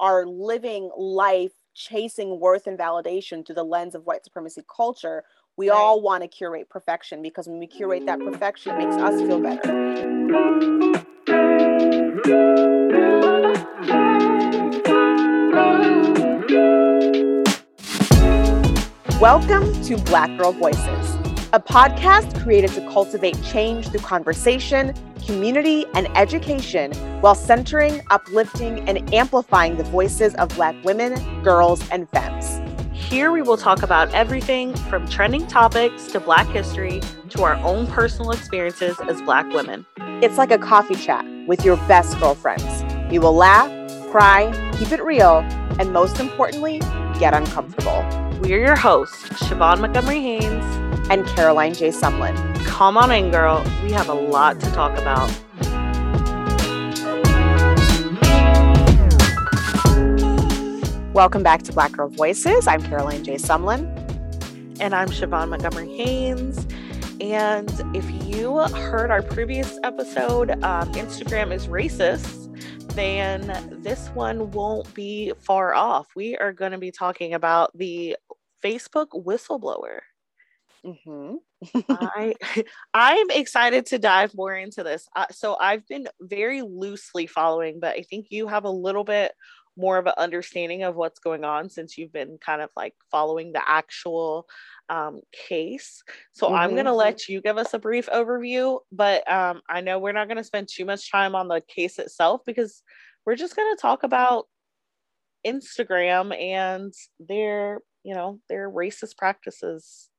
are living life chasing worth and validation through the lens of white supremacy culture, we right. all want to curate perfection because when we curate that perfection, it makes us feel better. Welcome to Black Girl Voices, a podcast created to cultivate change through conversation, community, and education while centering, uplifting, and amplifying the voices of Black women, girls, and femmes. Here we will talk about everything from trending topics to Black history to our own personal experiences as Black women. It's like a coffee chat with your best girlfriends. You will laugh, cry, keep it real, and most importantly, get uncomfortable. We're your hosts, Siobhan Montgomery Haynes and Caroline J. Sumlin. Come on in, girl. We have a lot to talk about. Welcome back to Black Girl Voices. I'm Caroline J. Sumlin. And I'm Siobhan Montgomery Haynes. And if you heard our previous episode, um, Instagram is racist then this one won't be far off. We are going to be talking about the Facebook whistleblower. Mm-hmm. I I'm excited to dive more into this. Uh, so I've been very loosely following, but I think you have a little bit more of an understanding of what's going on since you've been kind of like following the actual um, case. So mm-hmm. I'm going to let you give us a brief overview, but um, I know we're not going to spend too much time on the case itself because we're just going to talk about Instagram and their, you know, their racist practices.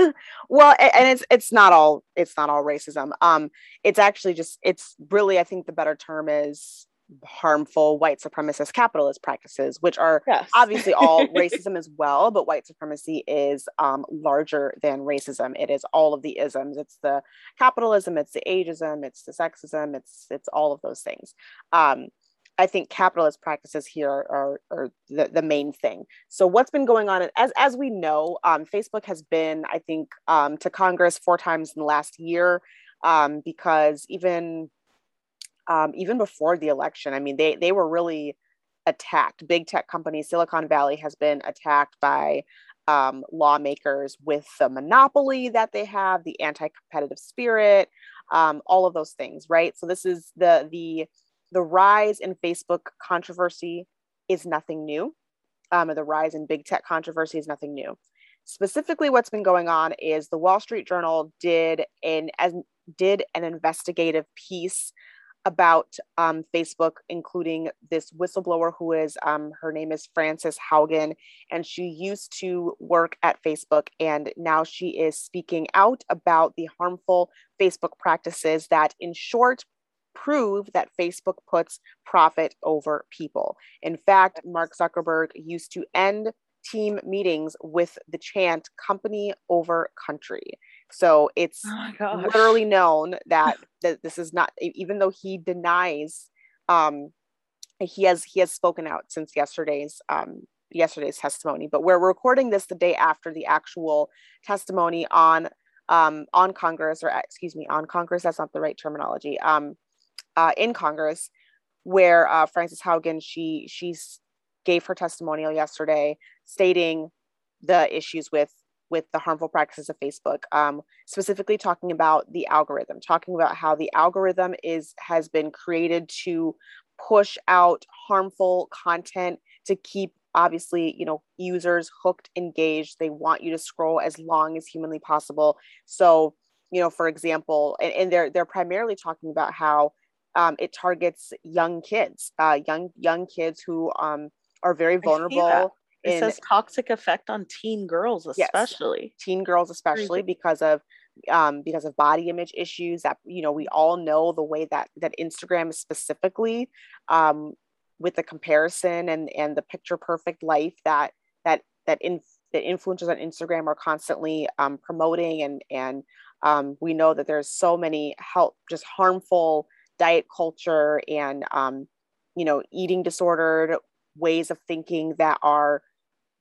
well, and it's it's not all it's not all racism. Um, it's actually just it's really I think the better term is harmful white supremacist capitalist practices, which are yes. obviously all racism as well, but white supremacy is um, larger than racism. It is all of the isms. It's the capitalism, it's the ageism, it's the sexism, it's it's all of those things. Um, I think capitalist practices here are, are the, the main thing. So what's been going on, as, as we know, um, Facebook has been, I think, um, to Congress four times in the last year um, because even um, even before the election, I mean, they, they were really attacked. Big tech companies, Silicon Valley has been attacked by um, lawmakers with the monopoly that they have, the anti-competitive spirit, um, all of those things, right? So this is the the the rise in Facebook controversy is nothing new. Um, the rise in big tech controversy is nothing new. Specifically, what's been going on is the Wall Street Journal did an as did an investigative piece about um, Facebook, including this whistleblower who is, um, her name is Frances Haugen, and she used to work at Facebook, and now she is speaking out about the harmful Facebook practices that, in short, prove that Facebook puts profit over people. In fact, Mark Zuckerberg used to end team meetings with the chant company over country. So it's oh literally known that, that this is not, even though he denies, um, he has he has spoken out since yesterday's um, yesterday's testimony. But we're recording this the day after the actual testimony on um, on Congress, or excuse me, on Congress. That's not the right terminology. Um, uh, in Congress, where uh, Frances Haugen she she gave her testimonial yesterday, stating the issues with with the harmful practices of Facebook, um, specifically talking about the algorithm, talking about how the algorithm is has been created to push out harmful content to keep obviously you know users hooked engaged. They want you to scroll as long as humanly possible. So you know for example and, and they're they're primarily talking about how um, it targets young kids uh, young young kids who um, are very vulnerable it in, says toxic effect on teen girls, especially. Yes, teen girls, especially because of um, because of body image issues that you know we all know the way that that Instagram is specifically um, with the comparison and and the picture perfect life that that that in the influencers on Instagram are constantly um, promoting and and um, we know that there's so many help just harmful diet culture and um, you know eating disordered ways of thinking that are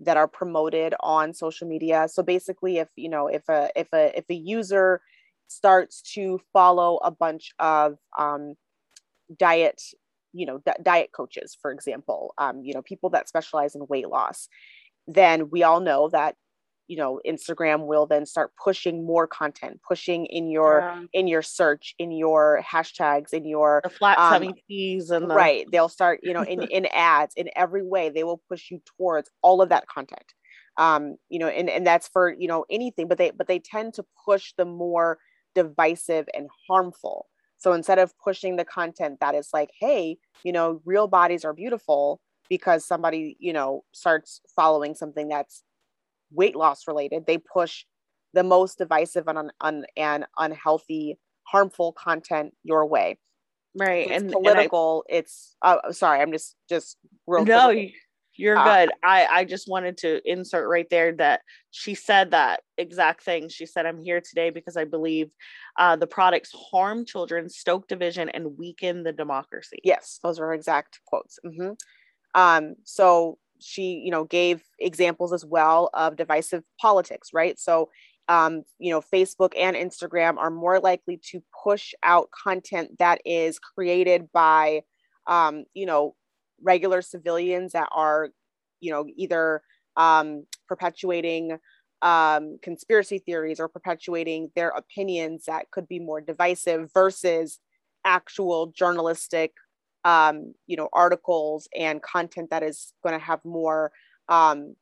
that are promoted on social media. So basically if you know if a if a if a user starts to follow a bunch of um, diet you know diet coaches for example um, you know people that specialize in weight loss then we all know that you know instagram will then start pushing more content pushing in your yeah. in your search in your hashtags in your the flat tummy um, teas and the... right they'll start you know in in ads in every way they will push you towards all of that content um you know and and that's for you know anything but they but they tend to push the more divisive and harmful so instead of pushing the content that is like hey you know real bodies are beautiful because somebody you know starts following something that's weight loss related, they push the most divisive and, un, un, and unhealthy, harmful content your way. Right. It's and political. And I, it's uh, sorry, I'm just just real. No, you're uh, good. I I just wanted to insert right there that she said that exact thing. She said, "I'm here today because I believe uh, the products harm children, stoke division, and weaken the democracy." Yes, those are exact quotes. Mm-hmm. Um, so she you know gave examples as well of divisive politics right? So um, you know facebook and instagram are more likely to push out content that is created by um, you know regular civilians that are you know either um, perpetuating um, conspiracy theories or perpetuating their opinions that could be more divisive versus actual journalistic um, you know, articles and content that is going to have more, um,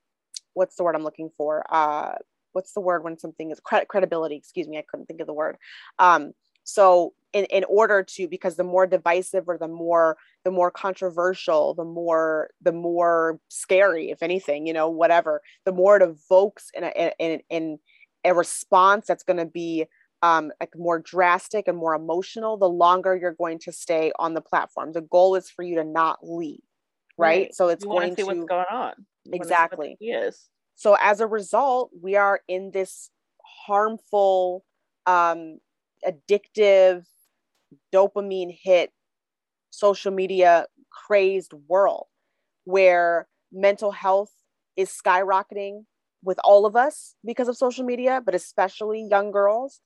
what's the word I'm looking for? Uh, what's the word when something is credit credibility? Excuse me, I couldn't think of the word. Um, so in, in order to, because the more divisive or the more, the more controversial, the more, the more scary, if anything, you know, whatever, the more it evokes in a, in, in a response that's going to be um, like more drastic and more emotional, the longer you're going to stay on the platform. The goal is for you to not leave, right? right. So it's you going to see what's going on. exactly. Yes. So as a result, we are in this harmful, um, addictive, dopamine hit, social media crazed world where mental health is skyrocketing with all of us because of social media, but especially young girls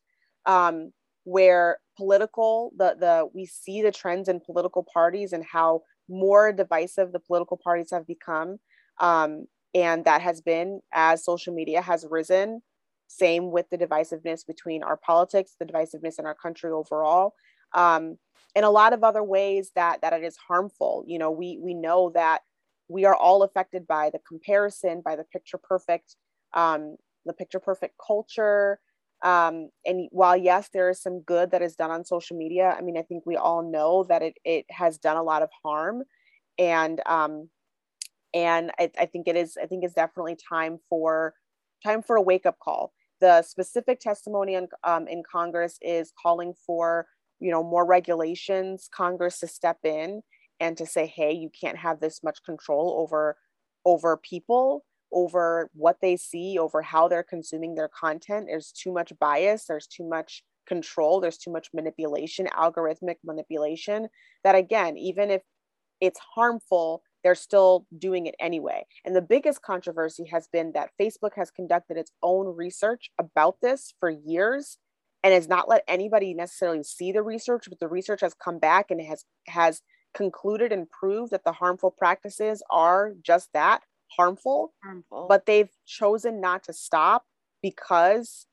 um, where political the the we see the trends in political parties and how more divisive the political parties have become. Um, and that has been as social media has risen. Same with the divisiveness between our politics the divisiveness in our country overall. Um, in a lot of other ways that that it is harmful. You know we we know that we are all affected by the comparison by the picture perfect um, the picture perfect culture um, and while yes there is some good that is done on social media i mean i think we all know that it, it has done a lot of harm. And um, and I, I think it is i think it's definitely time for time for a wake-up call. The specific testimony in, um, in congress is calling for you know more regulations congress to step in and to say hey you can't have this much control over over people over what they see, over how they're consuming their content. There's too much bias, there's too much control, there's too much manipulation, algorithmic manipulation, that again, even if it's harmful, they're still doing it anyway. And the biggest controversy has been that Facebook has conducted its own research about this for years and has not let anybody necessarily see the research, but the research has come back and has has concluded and proved that the harmful practices are just that harmful, harmful, but they've chosen not to stop because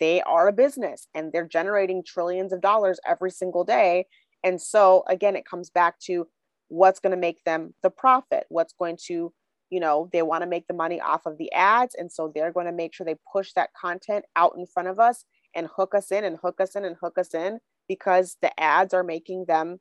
they are a business and they're generating trillions of dollars every single day. And so, again, it comes back to what's going to make them the profit, what's going to, you know, they want to make the money off of the ads. And so they're going to make sure they push that content out in front of us and hook us in and hook us in and hook us in because the ads are making them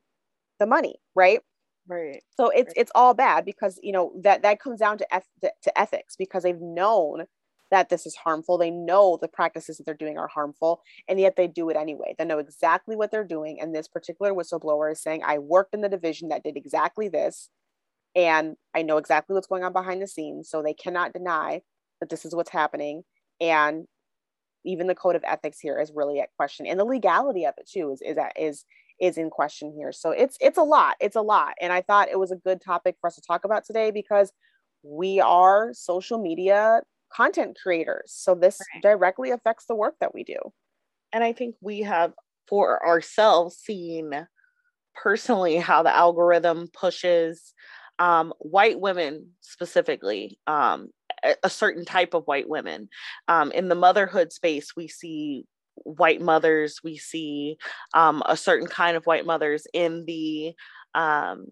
the money, right? Right. So it's right. it's all bad because you know that that comes down to, eth- to ethics because they've known that this is harmful. They know the practices that they're doing are harmful and yet they do it anyway. They know exactly what they're doing and this particular whistleblower is saying i worked in the division that did exactly this and i know exactly what's going on behind the scenes so they cannot deny that this is what's happening. And even the code of ethics here is really at question and the legality of it too is is that is is in question here. So it's it's a lot. It's a lot. And I thought it was a good topic for us to talk about today because we are social media content creators. So this right. directly affects the work that we do. And I think we have for ourselves seen personally how the algorithm pushes um, white women specifically, um, a, a, certain type of white women. Um, in the motherhood space, we see white mothers, we see um, a certain kind of white mothers in the um,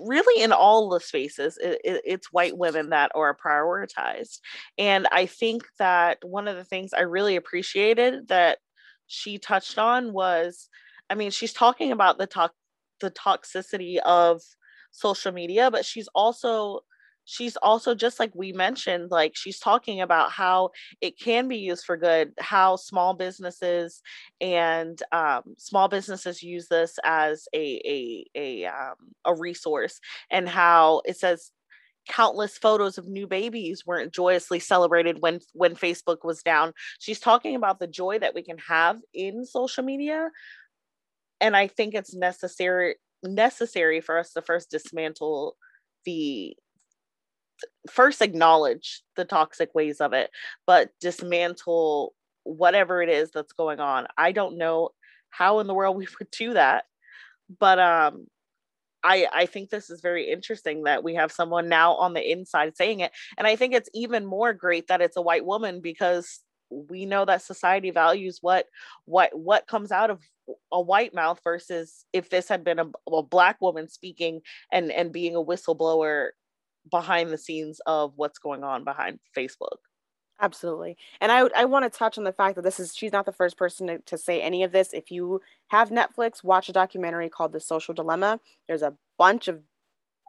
really in all the spaces it, it, it's white women that are prioritized. And i think that one of the things i really appreciated that she touched on was i mean she's talking about the talk the toxicity of social media but she's also she's also just like we mentioned like she's talking about how it can be used for good how small businesses and um, small businesses use this as a a a, um, a resource and how it says countless photos of new babies weren't joyously celebrated when when facebook was down. She's talking about the joy that we can have in social media and i think it's necessary necessary for us to first dismantle the first acknowledge the toxic ways of it but dismantle whatever it is that's going on. I don't know how in the world we would do that but um i i think this is very interesting that we have someone now on the inside saying it and i think it's even more great that it's a white woman because we know that society values what what what comes out of a white mouth versus if this had been a, a black woman speaking and and being a whistleblower behind the scenes of what's going on behind Facebook. Absolutely. And I I want to touch on the fact that this is she's not the first person to, to say any of this. If you have Netflix, watch a documentary called The Social Dilemma. There's a bunch of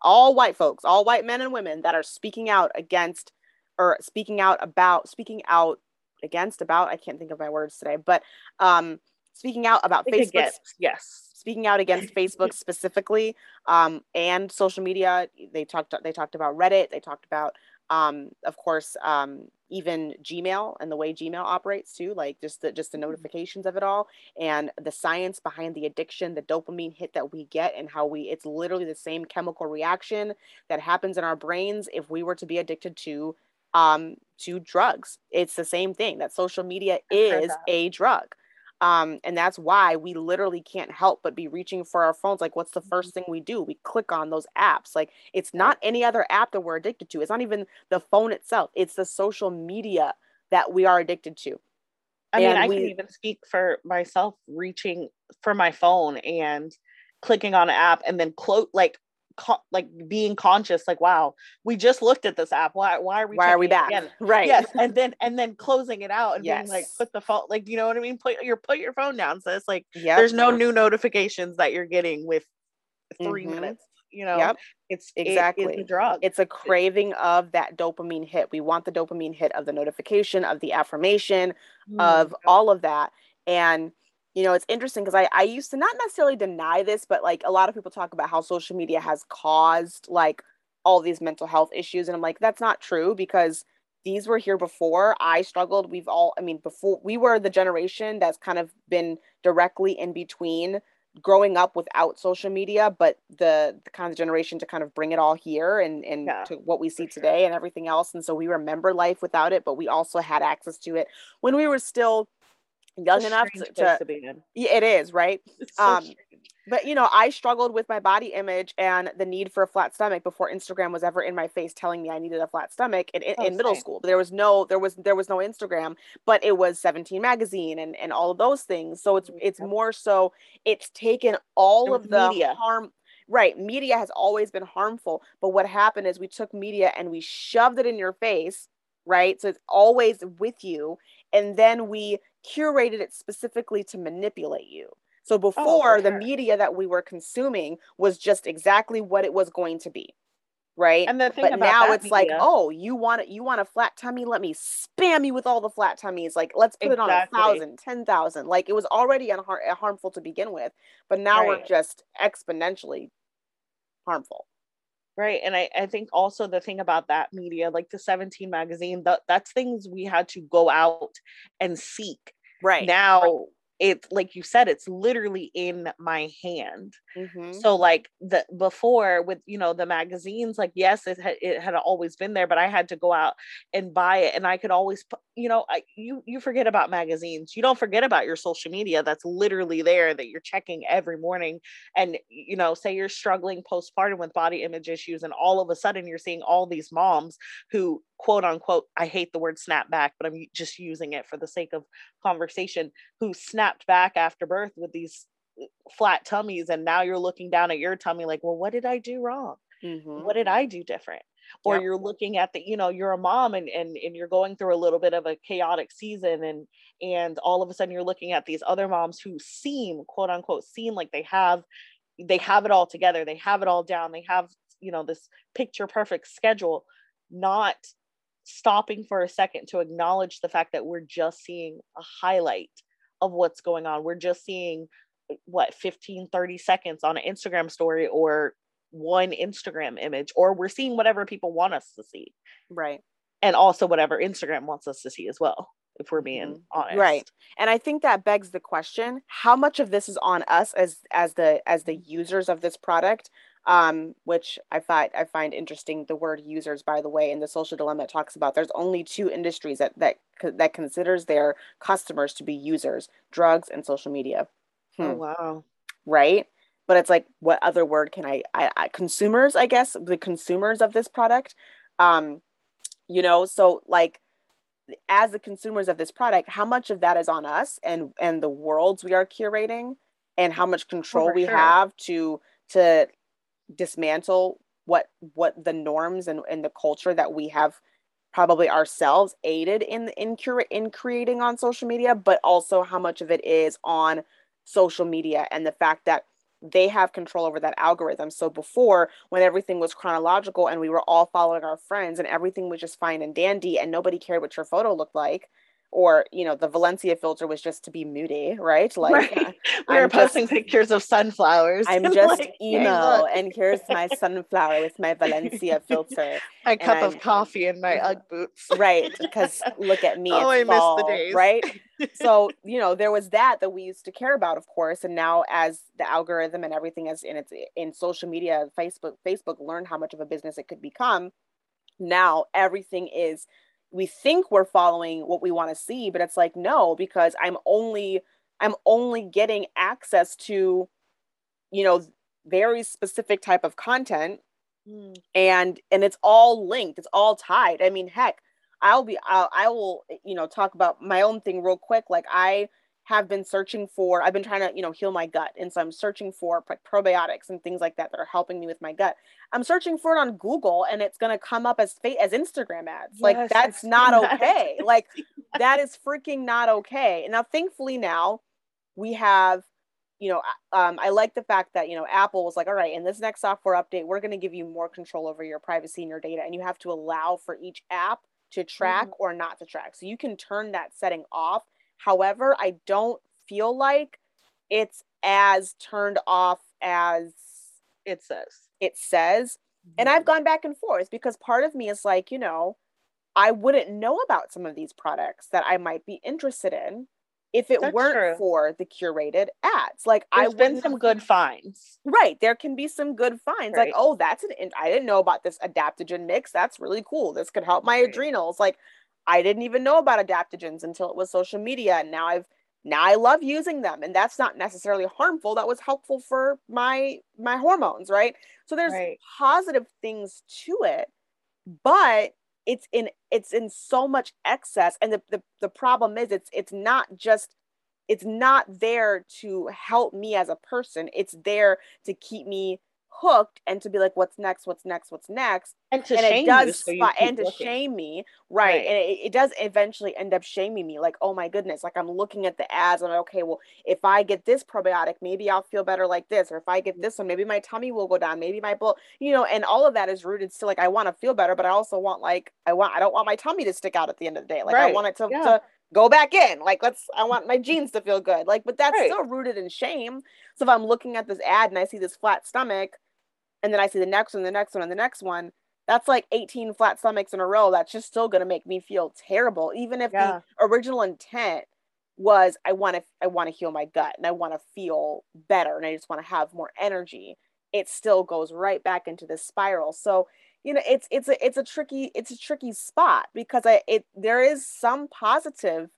all white folks, all white men and women that are speaking out against or speaking out about speaking out against about I can't think of my words today, but um speaking out about Facebook. Yes speaking out against Facebook specifically um, and social media. They talked they talked about Reddit. They talked about, um, of course, um, even Gmail and the way Gmail operates too, like just the just the mm-hmm. notifications of it all and the science behind the addiction, the dopamine hit that we get, and how we it's literally the same chemical reaction that happens in our brains if we were to be addicted to um to drugs. It's the same thing that social media is a drug. Um, and that's why we literally can't help but be reaching for our phones. Like, what's the first mm-hmm. thing we do? We click on those apps. Like, it's not any other app that we're addicted to. It's not even the phone itself, it's the social media that we are addicted to. I mean, and I we, can even speak for myself reaching for my phone and clicking on an app and then close like co- like being conscious like wow we just looked at this app. Why why are we why are we back? right. Yes and then and then closing it out and yes. being like put the phone like you know what i mean? Put your put your phone down so it's like yep. there's no new notifications that you're getting with 3 mm-hmm. minutes you know? Yep. it's exactly it, it's a drug. It's a craving of that dopamine hit. We want the dopamine hit of the notification of the affirmation mm-hmm. of all of that. And you know, it's interesting because I, I used to not necessarily deny this, but like a lot of people talk about how social media has caused like all these mental health issues. And I'm like, that's not true because these were here before I struggled. We've all, I mean, before we were the generation that's kind of been directly in between growing up without social media, but the, the kind of generation to kind of bring it all here and, and yeah, to what we see today sure. and everything else. And so we remember life without it, but we also had access to it when we were still young enough to, to, to, be in. Yeah, it is right. So um, but you know, I struggled with my body image and the need for a flat stomach before Instagram was ever in my face telling me I needed a flat stomach in, in, oh, in middle school. There was no, there was there was no Instagram, but it was 17 magazine and and all of those things. So it's it's more so it's taken all of the media. harm. Right, media has always been harmful, but what happened is we took media and we shoved it in your face, right? So it's always with you, and then we curated it specifically to manipulate you. So oh, before oh, the media that we were consuming was just exactly what it was going to be. Right. And the thing but now it's media, like, oh, you want it, you want a flat tummy? Let me spam you with all the flat tummies. Like, let's put exactly. it on a thousand, ten thousand. Like it was already unhar- harmful to begin with, but now right. we're just exponentially harmful right and I, I think also the thing about that media like the 17 magazine that that's things we had to go out and seek right now. It's like you said it's literally in my hand Mhm. so like the before with you know the magazines like yes it had it had always been there but i had to go out and buy it and i could always you know I, you you forget about magazines you don't forget about your social media that's literally there that you're checking every morning and you know say you're struggling postpartum with body image issues and all of a sudden you're seeing all these moms who quote unquote i hate the word snap back but i'm just using it for the sake of conversation who snapped back after birth with these uh, flat tummies and now you're looking down at your tummy like well what did i do wrong Mhm. what did i do different or Yep. you're looking at the you know you're a mom and, and and you're going through a little bit of a chaotic season and and all of a sudden you're looking at these other moms who seem quote unquote seem like they have they have it all together they have it all down they have you know this picture perfect schedule not stopping for a second to acknowledge the fact that we're just seeing a highlight of what's going on we're just seeing what 15 30 seconds on an instagram story or one instagram image or we're seeing whatever people want us to see Right. and also whatever instagram wants us to see as well if we're being Mhm. honest Right. And I think that begs the question, how much of this is on us as as the as the users of this product? Um, which I find I find interesting the word users, by the way, in the social dilemma it talks about there's only two industries that that that considers their customers to be users, drugs and social media. oh Hmm. wow right? But it's like, what other word can I, I, I consumers, I guess, the consumers of this product. Um, you know, so like as the consumers of this product, how much of that is on us and and the worlds we are curating and how much control for we sure. have to to dismantle what what the norms and, and the culture that we have probably ourselves aided in in cura- in creating on social media, but also how much of it is on social media and the fact that they have control over that algorithm. So before, when everything was chronological and we were all following our friends and everything was just fine and dandy and nobody cared what your photo looked like, or you know, the Valencia filter was just to be moody, right? Like right we were I'm posting just- pictures of sunflowers I'm just like, emo and here's my sunflower with my Valencia filter. my cup I'm- of coffee and my Mhm. ugg boots Right. Because look at me. Oh, I miss the fall, days. Right. so you know there was that that we used to care about of course and now as the algorithm and everything is in its in social media facebook facebook learned how much of a business it could become now everything is we think we're following what we want to see but it's like no because i'm only i'm only getting access to you know very specific type of content Mm, and and it's all linked it's all tied. I mean heck i'll be I'll, i will you know talk about my own thing real quick. Like i have been searching for i've been trying to you know heal my gut and so i'm searching for like probiotics and things like that that are helping me with my gut i'm searching for it on google and it's going to come up as fa- as instagram ads like that's not that. okay like that is freaking not okay. And now, thankfully, now we have, you know, um, I like the fact that, you know, Apple was like, all right, in this next software update, we're going to give you more control over your privacy and your data. And you have to allow for each app to track Mhm. or not to track. So you can turn that setting off. However, I don't feel like it's as turned off as it says it says. And Mhm. I've gone back and forth because part of me is like, you know, I wouldn't know about some of these products that I might be interested in if it That's weren't true. for the curated ads. Like There's I been some good finds right. There can be some good finds. Like, oh, that's an in- I didn't know about this adaptogen mix. That's really cool. This could help my Right. adrenals. Like I didn't even know about adaptogens until it was social media. And now I've now I love using them. And that's not necessarily harmful. That was helpful for my my hormones, right? So there's Right. positive things to it, but it's in it's in so much excess. And the, the the problem is it's it's not just it's not there to help me as a person. It's there to keep me hooked and to be like, what's next? What's next? What's next? and to and shame it does you so and to looking. shame me right, Right. and it, it does eventually end up shaming me like oh my goodness like i'm looking at the ads i'm like okay well if i get this probiotic maybe i'll feel better like this or if i get this one maybe my tummy will go down maybe my blood you know and all of that is rooted still like i want to feel better but i also want like i want i don't want my tummy to stick out at the end of the day like i want it to, Yeah. to go back in like let's i mm. want my jeans to feel good like but that's Right. still rooted in shame so if i'm looking at this ad and i see this flat stomach and then I see the next one, the next one, and the next one. That's like 18 flat stomachs in a row. That's just still going to make me feel terrible, even if Yeah. the original intent was I want to I want to heal my gut and I want to feel better and I just want to have more energy. It still goes right back into this spiral. So, you know, it's it's a it's a tricky it's a tricky spot because I it there is some positive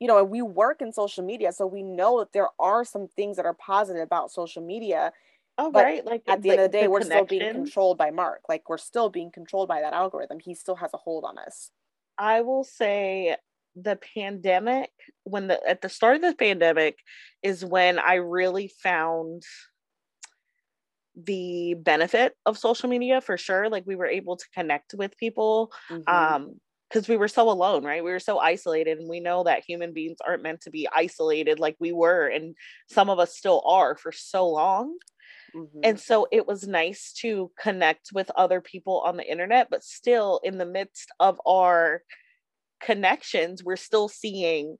you know, and we work in social media, so we know that there are some things that are positive about social media. Oh, but right. Like at the like end of the day, the we're still being controlled by Mark. Like we're still being controlled by that algorithm. He still has a hold on us. I will say the pandemic when the at the start of the pandemic is when I really found the benefit of social media for sure like we were able to connect with people Mhm. um because we were so alone right we were so isolated and we know that human beings aren't meant to be isolated like we were and some of us still are for so long Mhm. and so it was nice to connect with other people on the internet but still in the midst of our connections we're still seeing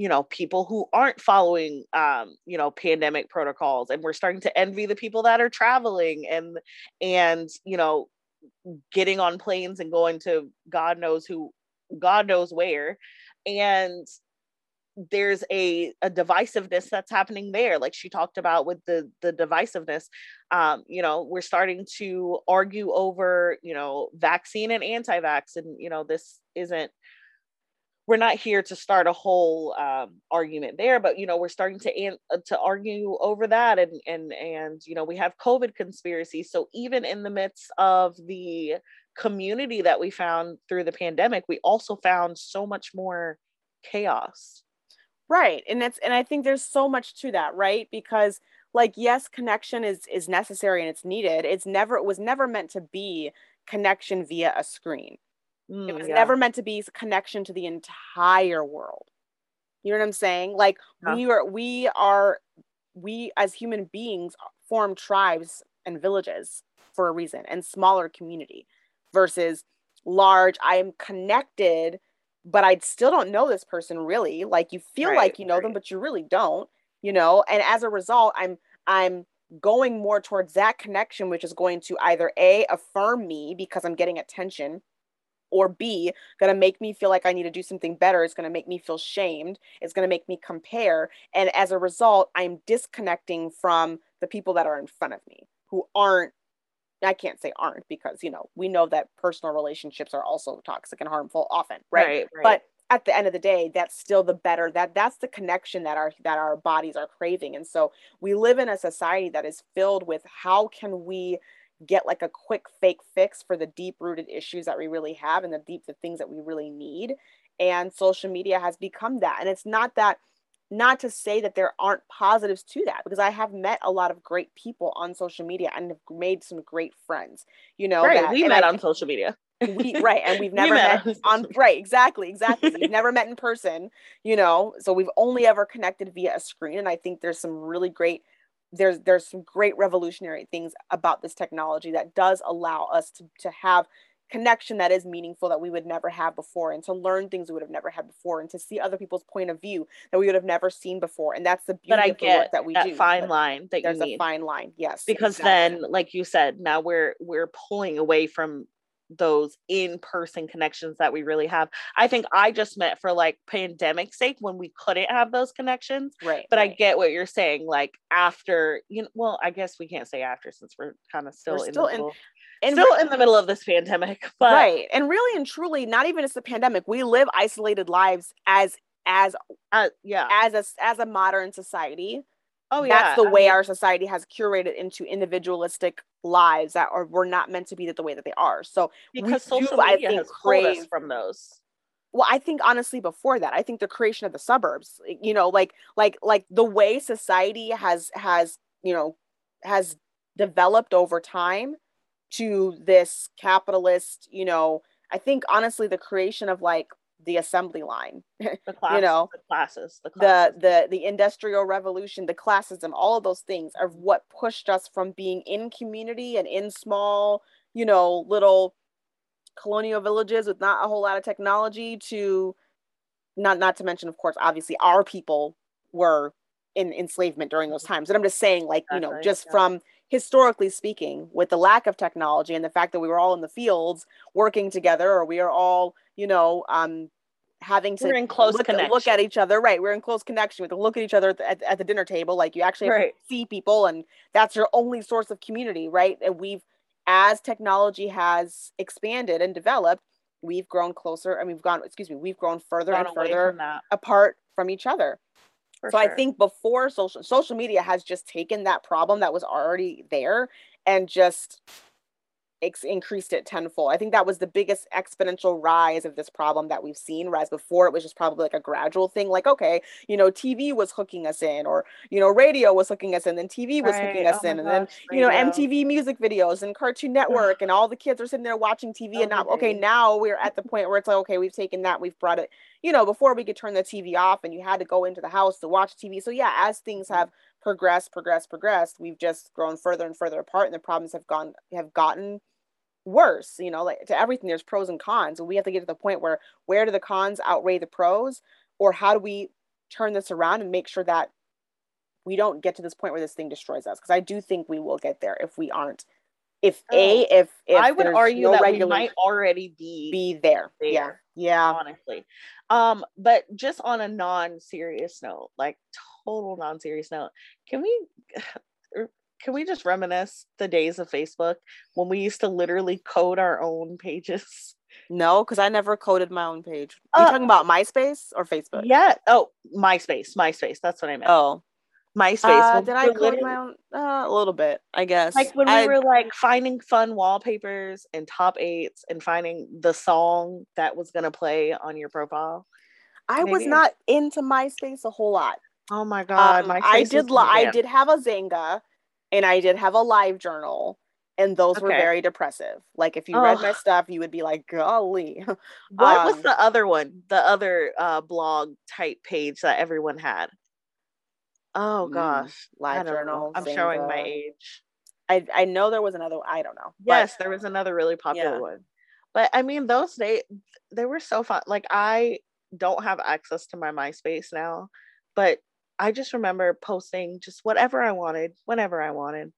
you know people who aren't following um you know pandemic protocols and we're starting to envy the people that are traveling and and you know getting on planes and going to god knows who god knows where and there's a, a divisiveness that's happening there like she talked about with the the divisiveness. Um you know we're starting to argue over you know vaccine and anti-vax and you know this isn't we're not here to start a whole um, argument there, but you know we're starting to an- uh, to argue over that, and and and you know we have COVID conspiracy. So even in the midst of the community that we found through the pandemic, we also found so much more chaos. right and that's and i think there's so much to that right because like yes connection is is necessary and it's needed it's never it was never meant to be connection via a screen it Mm, was yeah. never meant to be connection to the entire world. You know what i'm saying? Like Yeah. we are we are we as human beings form tribes and villages for a reason and smaller community versus large. I'm connected but i still don't know this person really. Like you feel Right, like you know them but you really don't you know? And as a result i'm i'm going more towards that connection which is going to either a affirm me because i'm getting attention or b going to make me feel like i need to do something better it's going to make me feel shamed it's going to make me compare and as a result i'm disconnecting from the people that are in front of me who aren't i can't say aren't because you know we know that personal relationships are also toxic and harmful often right, Right, right. but at the end of the day that's still the better that that's the connection that our that our bodies are craving and so we live in a society that is filled with how can we get like a quick fake fix for the deep rooted issues that we really have and the deep the things that we really need. And social media has become that. And it's not that not to say that there aren't positives to that because i have met a lot of great people on social media and have made some great friends you know right, that we met I- on social media. we right and we've We never met met on on right exactly exactly. We've never met in person you know so we've only ever connected via a screen. And i think there's some really great there's there's some great revolutionary things about this technology that does allow us to to have connection that is meaningful that we would never have before and to learn things we would have never had before and to see other people's point of view that we would have never seen before. And that's the beauty But I of the work that we that do fine but line that you there's a fine line. Yes because exactly. then like you said now we're we're pulling away from those in-person connections that we really have. I think i just meant for like pandemic sake when we couldn't have those connections right but i get what you're saying like after you know well i guess we can't say after since we're kind of still in still the in- middle still in the middle of this pandemic but right and really and truly not even it's the pandemic we live isolated lives as as uh, yeah. as a as a modern society oh yeah that's the I way mean, our society has curated into individualistic lives that are were not meant to be the way that they are. So because we do, social I think, has crave- from those. Well i think honestly before that i think the creation of the suburbs you know like like like the way society has has you know has developed over time to this capitalist you know i think honestly the creation of like the assembly line the class, know, the classes the the classes. the the industrial revolution the classism all of those things are what pushed us from being in community and in small you know little colonial villages with not a whole lot of technology to not not to mention of course obviously our people were in enslavement during those mm-hmm. times and i'm just saying like you know just yeah. from historically speaking with the lack of technology and the fact that we were all in the fields working together or we are all you know um having to we're in close look, connection. look at each other. Right, we're in close connection. We have to look at each other at the, at, at the dinner table. Like you actually Right. see people, and that's your only source of community, right? And we've, as technology has expanded and developed, we've grown closer, and we've gone. Excuse me, we've grown further and further from apart from each other. For so I think before social social media has just taken that problem that was already there and just ex- increased it tenfold. I think that was the biggest exponential rise of this problem that we've seen. Whereas before it was just probably like a gradual thing, like okay, you know, TV was hooking us in, or you know, radio was hooking us in, then TV was hooking us Oh in, and then gosh, you know, radio. MTV music videos and Cartoon Network, and all the kids are sitting there watching TV. And now, okay, now we're at the point where it's like, okay, we've taken that, we've brought it. You know, before we could turn the TV off, and you had to go into the house to watch TV. So yeah, as things Mm-hmm. have progressed, progressed, progressed, we've just grown further and further apart, and the problems have gone have gotten worse. You know, like to everything, there's pros and cons, and we have to get to the point where where do the cons outweigh the pros, or how do we turn this around and make sure that we don't get to this point where this thing destroys us because i do think we will get there if we aren't if a if if I would argue no that we might already be, be there. yeah there. yeah honestly. Um, but just on a non-serious note, like total non-serious note, can we can we just reminisce the days of Facebook when we used to literally code our own pages? no because i never coded my own page you Uh, talking about myspace or facebook Yeah. Oh, MySpace. MySpace. That's what I meant. oh MySpace. uh, did we i code my own uh, a little bit i guess like when we I, were like finding fun wallpapers and top eights and finding the song that was gonna play on your profile. I was not into myspace a whole lot Oh my god, um, my i did li- i did have a Xanga and i did have a live journal and those were very depressive like if you read my stuff you would be like golly What was um, the other one? The other uh blog type page that everyone had. Oh Mm, gosh. Live journal. I'm showing my age. I I know there was another. I don't know. but- Yes, there was another really popular Yeah. one. But I mean those days they were so fun. Like I don't have access to my MySpace now, but I just remember posting just whatever I wanted, whenever I wanted.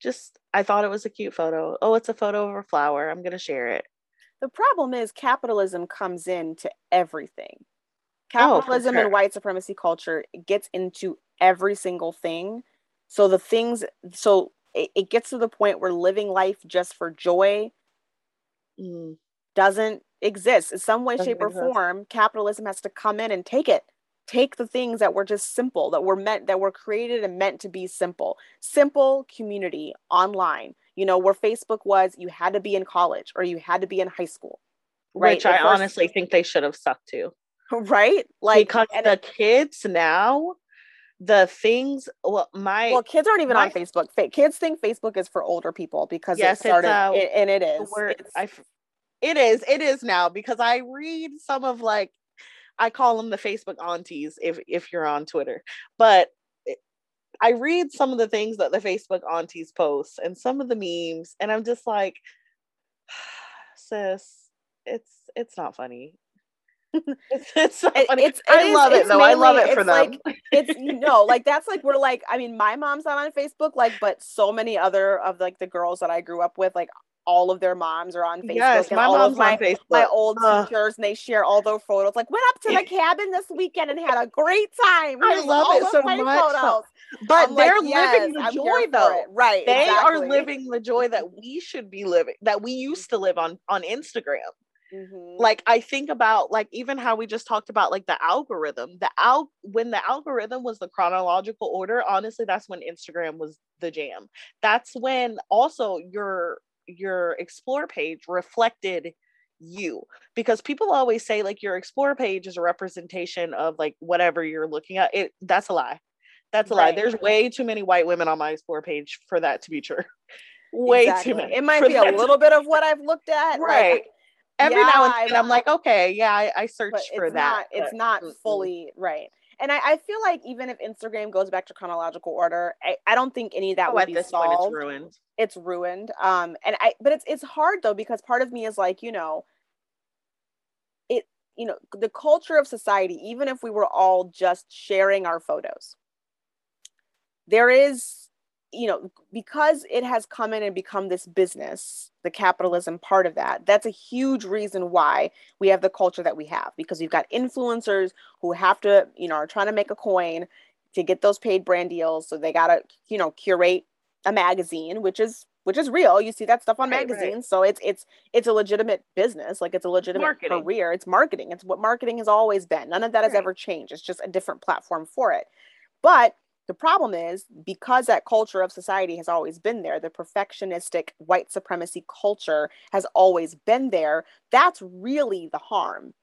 Just I thought it was a cute photo. Oh, it's a photo of a flower. I'm gonna share it. the problem is capitalism comes into everything. Oh, Capitalism sure. and white supremacy culture gets into every single thing. So the things, so it, it gets to the point where living life just for joy Mm, doesn't exist in some way, Doesn't shape, or form. Capitalism has to come in and take it. Take the things that were just simple, that were meant, that were created and meant to be simple. Simple community online. You know, where Facebook was, you had to be in college or you had to be in high school, Right, Which I first- honestly think they should have stuck to. right? Like, because and the kids now, the things well, my well, kids aren't even on Facebook. Fa- Kids think Facebook is for older people because Yes, it started, uh, it- and it is. word It's- I f- it is it is now because I read some of like I call them the Facebook aunties if if you're on Twitter, but I read some of the things that the Facebook aunties post and some of the memes, and I'm just like, sis, it's it's not funny. it's, it's not funny. it's- it I is- love it though. I love it for them. like- it's you know like that's like we're like i mean my mom's not on facebook like but so many other of like the girls that i grew up with like all of their moms are on facebook yes, my mom's my on Facebook. my old Ugh. teachers and they share all their photos like went up to the cabin this weekend and had a great time I love it so much, photos. but I'm they're yes, living the I'm joy though. right they are living the joy that we should be living that we used to live on on instagram Mhm. like i think about like even how we just talked about like the algorithm the al when the algorithm was the chronological order honestly that's when instagram was the jam that's when also your your explore page reflected you. Because people always say like your explore page is a representation of like whatever you're looking at. It that's a lie. That's a lie. There's way too many white women on my explore page for that to be true. Way Exactly. too many it might be a to- little bit of what i've looked at like, right. Every now and then i'm like okay yeah i, I search for it's that. not it's not fully right and I, I feel like even if instagram goes back to chronological order i, I don't think any of that oh, would at be this point it's ruined. It's ruined. Um and i but it's it's hard though because part of me is like you know it you know the culture of society even if we were all just sharing our photos there is you know, because it has come in and become this business, the capitalism part of that, that's a huge reason why we have the culture that we have because you've got influencers who have to, you know, are trying to make a coin to get those paid brand deals. So they got to, you know, curate a magazine, which is which is real. You see that stuff on right, magazines. Right. So it's it's it's a legitimate business. Like it's a legitimate marketing. career. It's marketing. It's what marketing has always been. None of that has ever changed. It's just a different platform for it. But the problem is because that culture of society has always been there, the perfectionistic white supremacy culture has always been there. That's really the harm.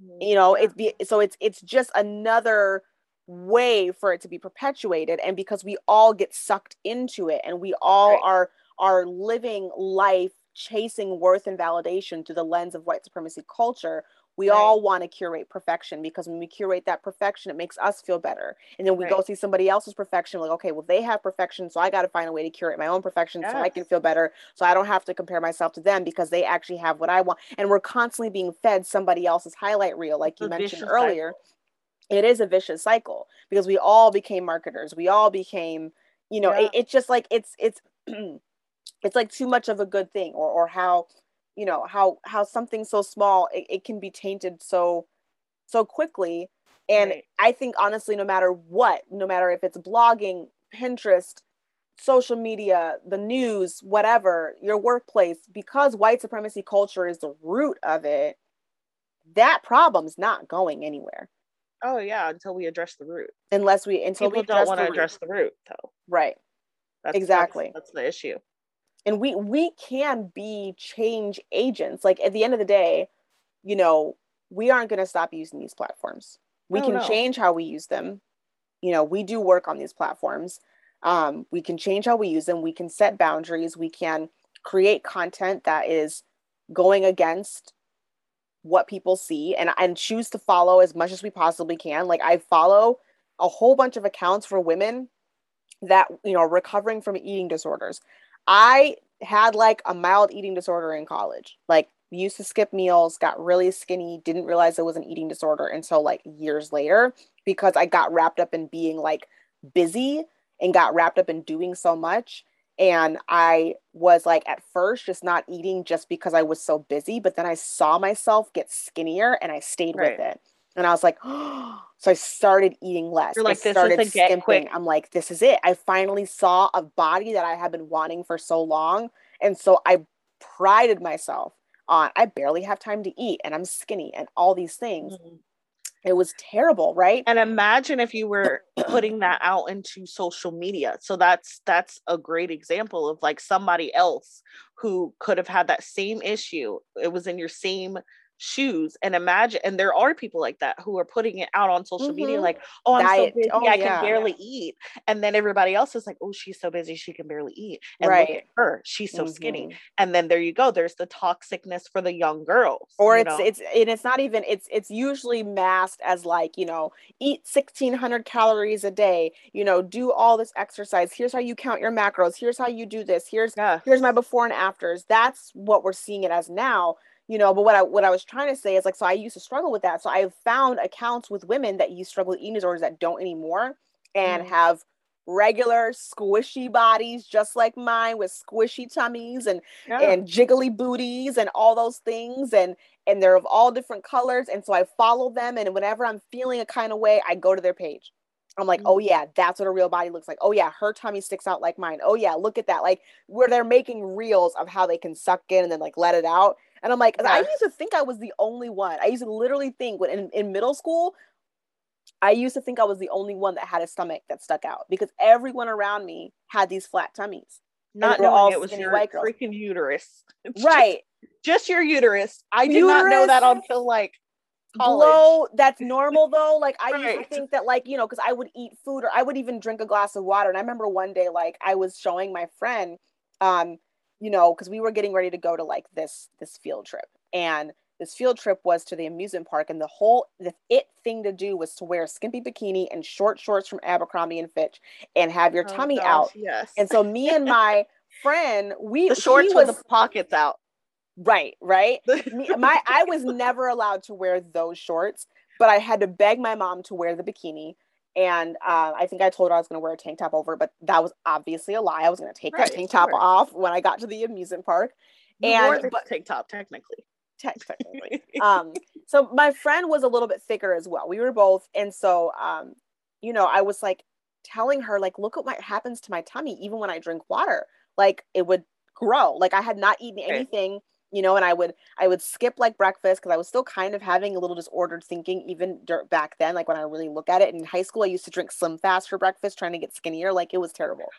Mm-hmm. You know, it's be, so it's it's just another way for it to be perpetuated and because we all get sucked into it and we all right. are are living life chasing worth and validation through the lens of white supremacy culture we right. all want to curate perfection because when we curate that perfection, it makes us feel better. And then we right. go see somebody else's perfection, like, okay, well, they have perfection, so I got to find a way to curate my own perfection yes. so I can feel better. So I don't have to compare myself to them because they actually have what I want. And we're constantly being fed somebody else's highlight reel, like you mentioned earlier. Cycle. It is a vicious cycle because we all became marketers. We all became, you know, yeah. it, it's just like it's it's it's like too much of a good thing, or or how you know how how something so small it, it can be tainted so so quickly. And right. i think honestly no matter what no matter if it's blogging pinterest social media the news whatever your workplace because white supremacy culture is the root of it that problem's not going anywhere. Oh yeah until we address the root. Unless we until People we don't want to address the root though. Right. That's, exactly. that's, that's the issue and we we can be change agents. Like at the end of the day you know we aren't going to stop using these platforms. We oh, can no. change how we use them. You know we do work on these platforms. Um, we can change how we use them. We can set boundaries. We can create content that is going against what people see and and choose to follow as much as we possibly can. Like i follow a whole bunch of accounts for women that you know recovering from eating disorders I had like a mild eating disorder in college. Like used to skip meals, got really skinny, didn't realize it was an eating disorder until like years later because I got wrapped up in being like busy and got wrapped up in doing so much. And I was like at first just not eating just because I was so busy, but then I saw myself get skinnier and I stayed right. with it. And I was like, oh, so I started eating less. You're like, I started this skimping. Quick. I'm like, this is it. I finally saw a body that I had been wanting for so long. And so I prided myself on I barely have time to eat and I'm skinny and all these things. Mm-hmm. It was terrible, right? And imagine if you were putting that out into social media. So that's that's a great example of like somebody else who could have had that same issue. It was in your same shoes and imagine and there are people like that who are putting it out on social mm-hmm. media like oh i'm Diet. so busy oh, i yeah. can barely eat and then everybody else is like oh she's so busy she can barely eat and right. her she's so mm-hmm. skinny and then there you go there's the toxicness for the young girls or it's know? it's and it's not even it's it's usually masked as like you know eat 1600 calories a day you know do all this exercise here's how you count your macros here's how you do this here's yeah. here's my before and afters that's what we're seeing it as now you know but what i what i was trying to say is like so i used to struggle with that. So i've found accounts with women that use struggle with eating disorders that don't anymore and mm. have regular squishy bodies just like mine with squishy tummies and yeah. and jiggly booties and all those things. And and they're of all different colors. And so i follow them. And whenever i'm feeling a kind of way i go to their page. I'm like oh mm. yeah that's what a real body looks like. Oh yeah her tummy sticks out like mine. Oh yeah look at that. Like where they're making reels of how they can suck in and then like let it out and I'm like, yeah. I used to think I was the only one. I used to literally think when in, in middle school, I used to think I was the only one that had a stomach that stuck out because everyone around me had these flat tummies. Not knowing it was your white freaking uterus. Right. Just, just, your uterus. I did uterus, not know that until like college. Blow, that's normal though. Like I right. used to think that like, you know, because I would eat food or I would even drink a glass of water. And I remember one day like I was showing my friend um you know, because we were getting ready to go to like this this field trip, and this field trip was to the amusement park, and the whole the it thing to do was to wear a skimpy bikini and short shorts from Abercrombie and Fitch, and have your oh, tummy gosh, out. Yes. And so me and my friend, we the shorts was, with the pockets out. Right, right. me, my I was never allowed to wear those shorts, but I had to beg my mom to wear the bikini And uh, I think I told her I was going to wear a tank top over, but that was obviously a lie. I was going to take Right, that tank top sure. off when I got to the amusement park. You And- but- tank top technically. Te- technically. um, so my friend was a little bit thicker as well. We were both, and so um, you know, I was like telling her, like, look at what happens to my tummy, even when I drink water. Like it would grow. Like I had not eaten anything, you know, and I would I would skip like breakfast because I was still kind of having a little disordered thinking even back then. Like when I really look at it in high school, I used to drink Slim Fast for breakfast, trying to get skinnier. Like it was terrible.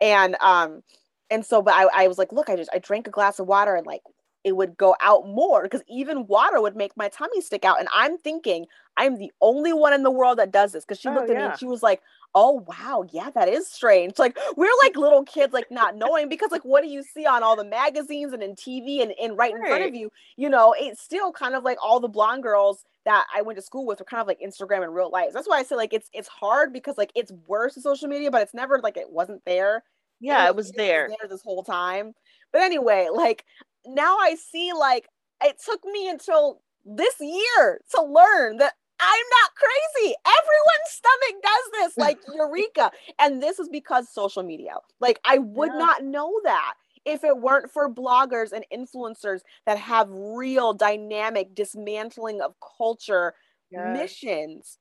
And um, and so, but I, I was like, look, I just I drank a glass of water and like it would go out more because even water would make my tummy stick out. And I'm thinking I'm the only one in the world that does this because she Oh, looked at me and she was like, oh wow, yeah, that is strange. Like we're like little kids, like not knowing because like what do you see on all the magazines and in TV and, and right in front of you? You know, it's still kind of like all the blonde girls that I went to school with were kind of like Instagram in real life. That's why I say like it's it's hard because like it's worse in social media, but it's never like it wasn't there Yeah, it was there. there this whole time. But anyway, like now I see like it took me until this year to learn that I'm not crazy. Everyone's stomach does this, like Eureka. And this is because social media. Like I would Yeah. not know that if it weren't for bloggers and influencers that have real dynamic dismantling of culture Yes. missions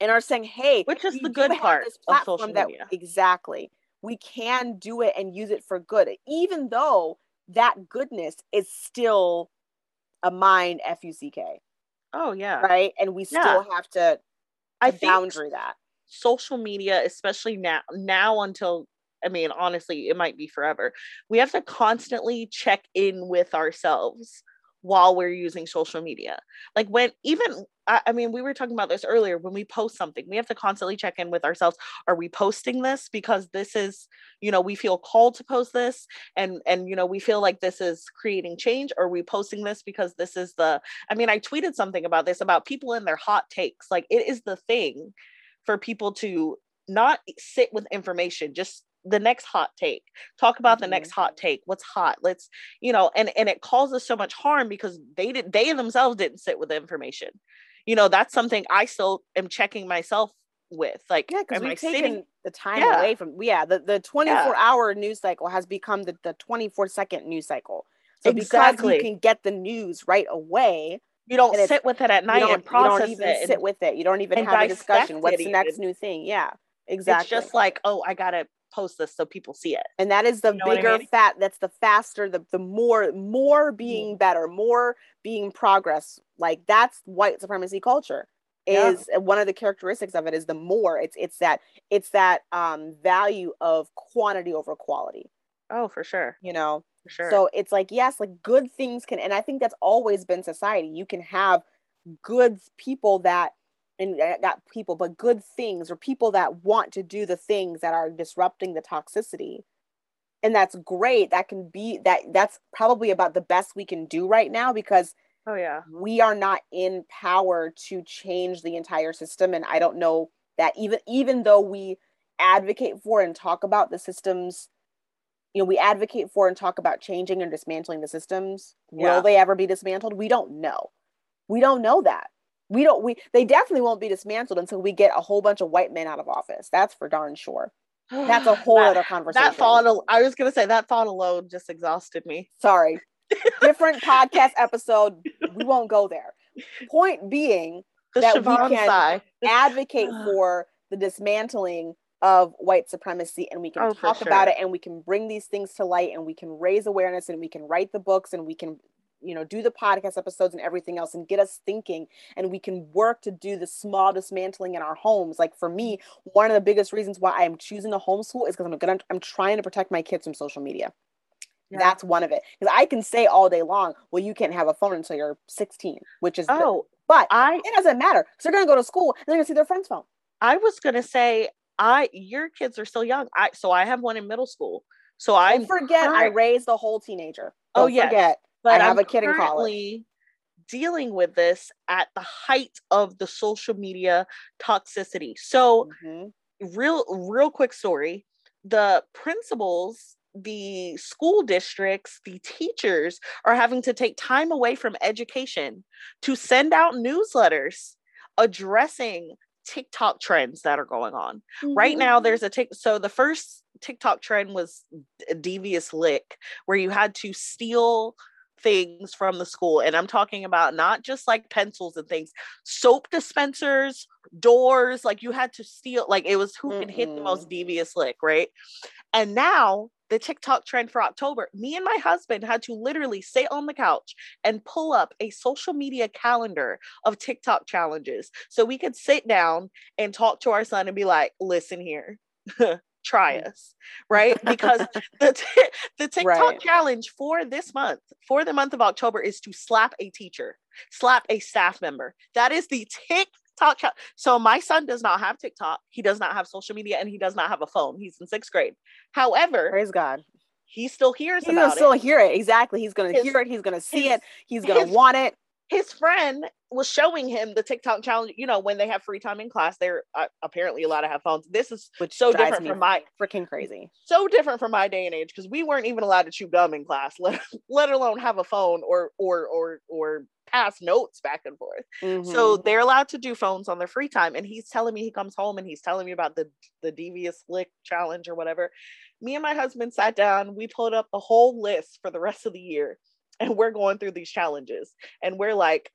and are saying, hey, Which is the good part of social platform that- media. exactly. We can do it and use it for good, even though that goodness is still a mind F U C K, Oh yeah. right? And we still have to, I to think boundary that. social media, especially now now until I mean, honestly, it might be forever. We have to constantly check in with ourselves while we're using social media. Like when even I, mean, we were talking about this earlier. When we post something, we have to constantly check in with ourselves. Are we posting this because this is, you know, we feel called to post this and and you know, we feel like this is creating change? Or are we posting this because this is the I mean, I tweeted something about this about people in their hot takes. Like it is the thing for people to not sit with information, just the next hot take. Talk about the next hot mm-hmm. take. What's hot? Let's, you know, and and it causes so much harm because they did they themselves didn't sit with the information. You know, that's something I still am checking myself with. Like, Yeah, because we've sitting? taken the time Yeah. away from yeah, the, the 24 hour news cycle has become the, the 24 second news cycle. So because you can get the news right away, You don't sit with it at night and you process don't even it. sit and with it. You don't even have a discussion. What's the next even. new thing? Yeah, exactly. It's just like, oh, I gotta post this so people see it. and that is the You know what I bigger mean? fat that's the faster the, the more more being better more being progress like that's white supremacy culture is uh, one of the characteristics of it is the more it's it's that it's that um value of quantity over quality Oh, for sure. you know For sure. so it's like yes like good things can and i think that's always been society you can have good people that and not people but good things or people that want to do the things that are disrupting the toxicity. And that's great. That can be that that's probably about the best we can do right now because oh yeah. we are not in power to change the entire system. And i don't know that even even though we advocate for and talk about the systems you know we advocate for and talk about changing and dismantling the systems Yeah. will they ever be dismantled? We don't know. We don't know that we don't we they definitely won't be dismantled until we get a whole bunch of white men out of office. That's for darn sure. That's a whole That- other conversation that thought i was gonna say that thought alone just exhausted me. Sorry. Different podcast episode. We won't go there. Point being the That we can- sigh. advocate for the dismantling of white supremacy and we can Oh, talk about it and we can bring these things to light and we can raise awareness and we can write the books and we can you know do the podcast episodes and everything else and get us thinking and we can work to do the small dismantling in our homes like for me mm-hmm. one of the biggest reasons why i'm choosing to homeschool is because i'm gonna i'm trying to protect my kids from social media Yeah. that's one of it because i can say all day long well you can't have a phone until you're 16 which is the- oh but i it doesn't matter because they're gonna go to school and they're gonna see their friend's phone i was gonna say i your kids are still young i so i have one in middle school so i forget, I raised a whole teenager. Oh, Don't yes. forget. But I have I'm a kid in college. dealing with this at the height of the social media toxicity so Mhm. real real quick story the principals the school districts the teachers are having to take time away from education to send out newsletters addressing TikTok trends that are going on. Mm-hmm. Right now, there's a tick. So the first TikTok trend was a devious lick, where you had to steal things from the school. And I'm talking about not just like pencils and things, soap dispensers, doors, like you had to steal, like it was who mm can hit the most devious lick, right? And now the TikTok trend for October, me and my husband had to literally sit on the couch and pull up a social media calendar of TikTok challenges so we could sit down and talk to our son and be like, listen here. try mm. us, right? Because the t- the TikTok right. challenge for this month, for the month of October, is to slap a teacher, slap a staff member. That is the TikTok challenge. So my son does not have TikTok. He does not have social media, and he does not have a phone. He's in sixth grade. However, praise God. He still hears He's gonna still hear it. Exactly. He's gonna his, hear it. He's gonna see his, it. He's gonna his, want it his friend was showing him the TikTok challenge. You know, when they have free time in class, they're uh, apparently allowed to have phones. This is Which so different from my freaking crazy. So different from my day and age because we weren't even allowed to chew gum in class, let, let alone have a phone or or or or pass notes back and forth. Mm-hmm. So they're allowed to do phones on their free time. And he's telling me he comes home and he's telling me about the the devious lick challenge or whatever. Me and my husband sat down. We pulled up the whole list for the rest of the year and we're going through these challenges. And we're like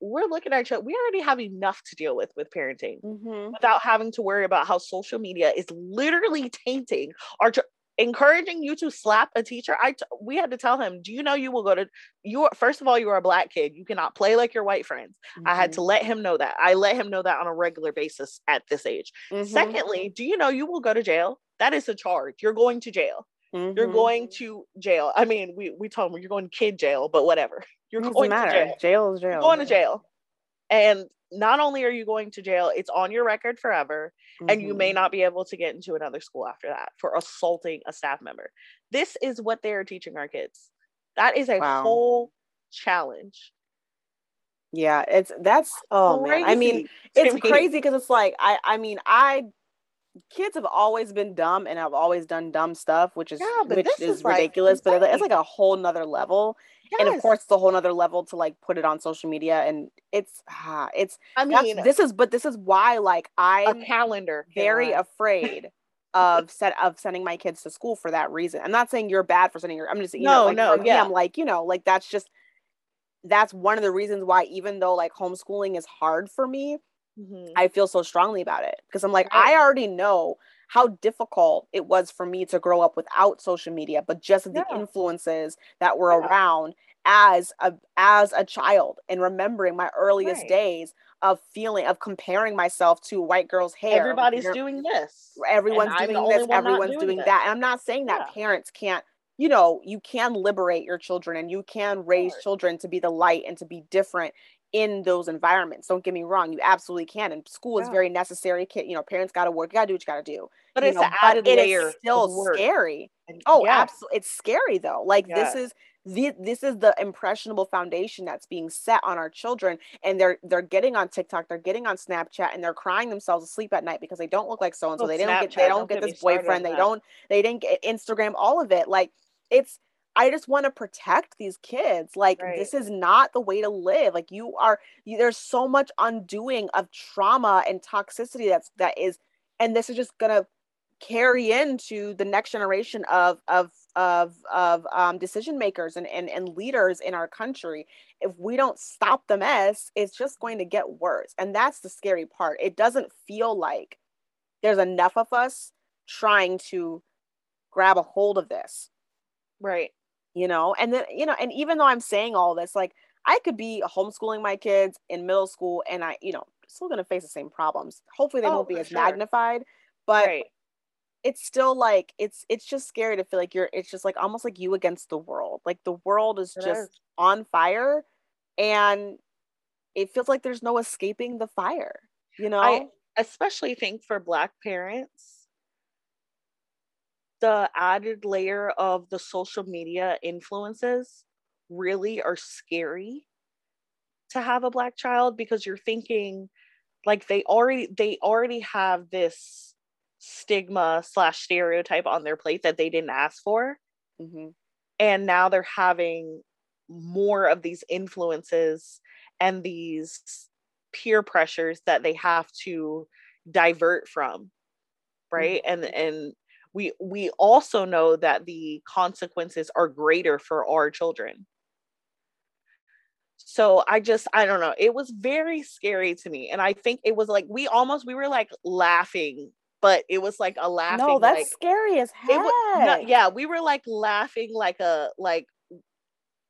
we're looking at each other. We already have enough to deal with with parenting mm-hmm. without having to worry about how social media is literally tainting our encouraging you to slap a teacher. I t- we had to tell him do you know you will go to you first of all you are a black kid. You cannot play like your white friends. Mm-hmm. i had to mm-hmm. let him know that. I let him know that on a regular basis at this age. Mm-hmm. secondly do you know you will go to jail? That is a charge. You're going to jail Mm-hmm. You're going to jail. I mean, we we told him you're going to kid jail, but whatever. You're Doesn't going matter. to jail. Jail is jail. You're going to jail. And not only are you going to jail, it's on your record forever, mm-hmm. and you may mm-hmm. not be able to get into another school after that for assaulting a staff member. This is what they are teaching our kids. That is a wow. whole challenge. Yeah, it's that's oh crazy man. I mean, it's crazy because it's like I I mean I kids have always been dumb and I've always done dumb stuff, which is yeah, which is, is ridiculous. But it's like a whole nother level. Yes. And of course, it's a whole nother level to like put it on social media, and it's ah, it's. I mean, this is but this is why like I'm a calendar very afraid of set of sending my kids to school for that reason. I'm not saying you're bad for sending your. I'm just you no, know, like, no, yeah. Me, I'm like you know, like that's just that's one of the reasons why even though like homeschooling is hard for me mm-hmm. I feel so strongly about it because I'm like, right. I already know how difficult it was for me to grow up without social media, but just the influences that were yeah. around as a as a child and remembering my earliest right. days of feeling of comparing myself to white girl's hair. Everybody's doing this. Everyone's doing this. Everyone's doing, doing that. And I'm not saying that yeah. parents can't you know you can liberate your children and you can raise children to be the light and to be different in those environments. Don't get me wrong, you absolutely can. And school yeah. is very necessary. Kid, you know, parents got to work, you got to do what you got to do. But it's know, added but layer. still scary. And, oh, yeah. absolutely, it's scary though. Like yeah. this is the, this is the impressionable foundation that's being set on our children, and they're they're getting on TikTok, they're getting on Snapchat, and they're crying themselves asleep at night because they don't look like so and so. They don't get they don't, don't get this boyfriend. They don't they didn't get Instagram. All of it, like it's I just want to protect these kids. Like right. this is not the way to live. Like you are you, there's so much undoing of trauma and toxicity that's that is and this is just going to carry into the next generation of of of of um, decision makers and, and and leaders in our country if we don't stop the mess it's just going to get worse and that's the scary part it doesn't feel like there's enough of us trying to grab a hold of this right you know and then you know and even though i'm saying all this like i could be homeschooling my kids in middle school and i you know still going to face the same problems hopefully they oh, won't be as sure. magnified but right. it's still like it's it's just scary to feel like you're it's just like almost like you against the world like the world is it just is. on fire and it feels like there's no escaping the fire you know i especially think for black parents the added layer of the social media influences really are scary to have a black child because you're thinking like they already they already have this stigma slash stereotype on their plate that they didn't ask for mm-hmm. and now they're having more of these influences and these peer pressures that they have to divert from right mm-hmm. and and we we also know that the consequences are greater for our children so i just i don't know it was very scary to me and i think it was like we almost we were like laughing but it was like a laughing no that's like, scary as heck. Was, yeah we were like laughing like a like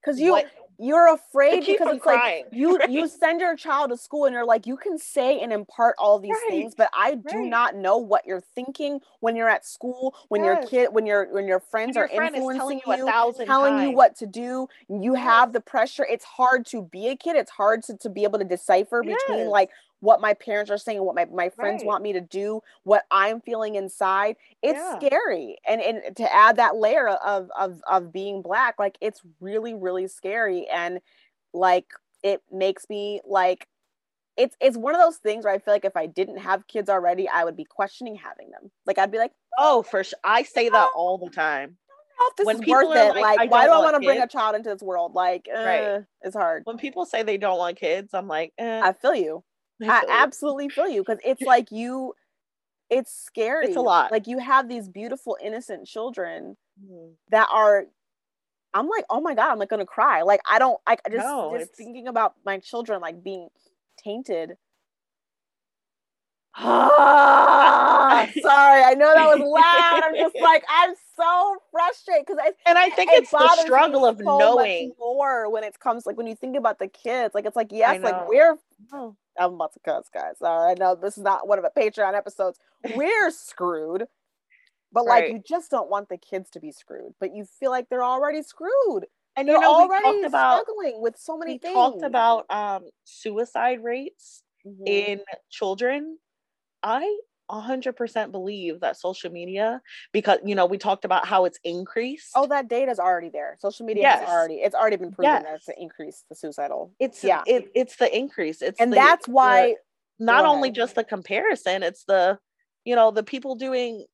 because you what, you're afraid because it's crying, like you right? you send your child to school and you're like you can say and impart all these right. things but i do right. not know what you're thinking when you're at school when yes. your kid when your when your friends your are influencing you, you telling times. you what to do you have the pressure it's hard to be a kid it's hard to, to be able to decipher yes. between like what my parents are saying, what my, my friends right. want me to do, what I'm feeling inside. It's yeah. scary. And and to add that layer of of of being black, like it's really, really scary. And like it makes me like it's it's one of those things where I feel like if I didn't have kids already, I would be questioning having them. Like I'd be like, oh, for sure. I say that all the time. this when is worth it. Like, like why do I want to bring a child into this world? Like, uh, right. it's hard. When people say they don't want kids, I'm like, eh. I feel you. I absolutely feel you because it's like you, it's scary. It's a lot. Like you have these beautiful, innocent children mm-hmm. that are. I'm like, oh my god, I'm like gonna cry. Like I don't, I just no, just thinking about my children like being tainted. sorry, I know that was loud. I'm just like, I'm so frustrated because I and I think it it's the struggle of so knowing more when it comes like when you think about the kids. Like it's like yes, like we're. I'm about to cuss, guys. All right, no, this is not one of the Patreon episodes. We're screwed, but right. like you just don't want the kids to be screwed, but you feel like they're already screwed. And you know, already about, struggling with so many we things. talked about um, suicide rates mm-hmm. in children. I 100% believe that social media because you know we talked about how it's increased. Oh that data is already there. Social media yes. has already it's already been proven yes. that it's increased the suicidal. It's yeah. it, it's the increase. It's and the, that's why the, not only just the comparison it's the you know the people doing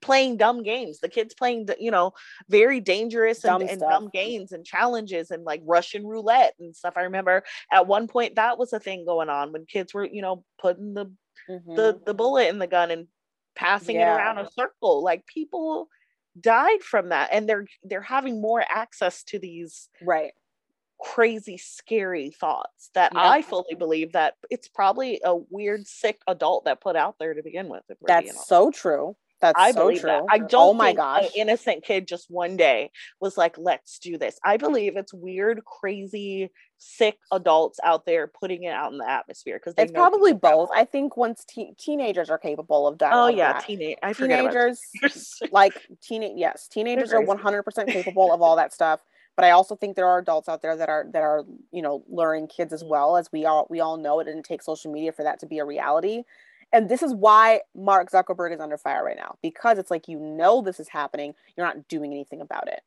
playing dumb games the kids playing you know very dangerous and and dumb games and challenges and like russian roulette and stuff. I remember at one point that was a thing going on when kids were you know putting the mm-hmm. the the bullet in the gun and passing yeah. it around a circle like people died from that and they're they're having more access to these right crazy scary thoughts that yeah. i fully believe that it's probably a weird sick adult that put out there to begin with that's so true that's I so believe true. That. I don't oh my gosh. an innocent kid just one day was like, let's do this. I believe it's weird, crazy, sick adults out there putting it out in the atmosphere because it's probably both. I think once te- teenagers are capable of that. Oh yeah, teenage I teenagers like teenage yes, teenagers are one hundred percent capable of all that stuff. But I also think there are adults out there that are that are you know luring kids as well as we all we all know it didn't take social media for that to be a reality and this is why Mark Zuckerberg is under fire right now because it's like you know this is happening, you're not doing anything about it.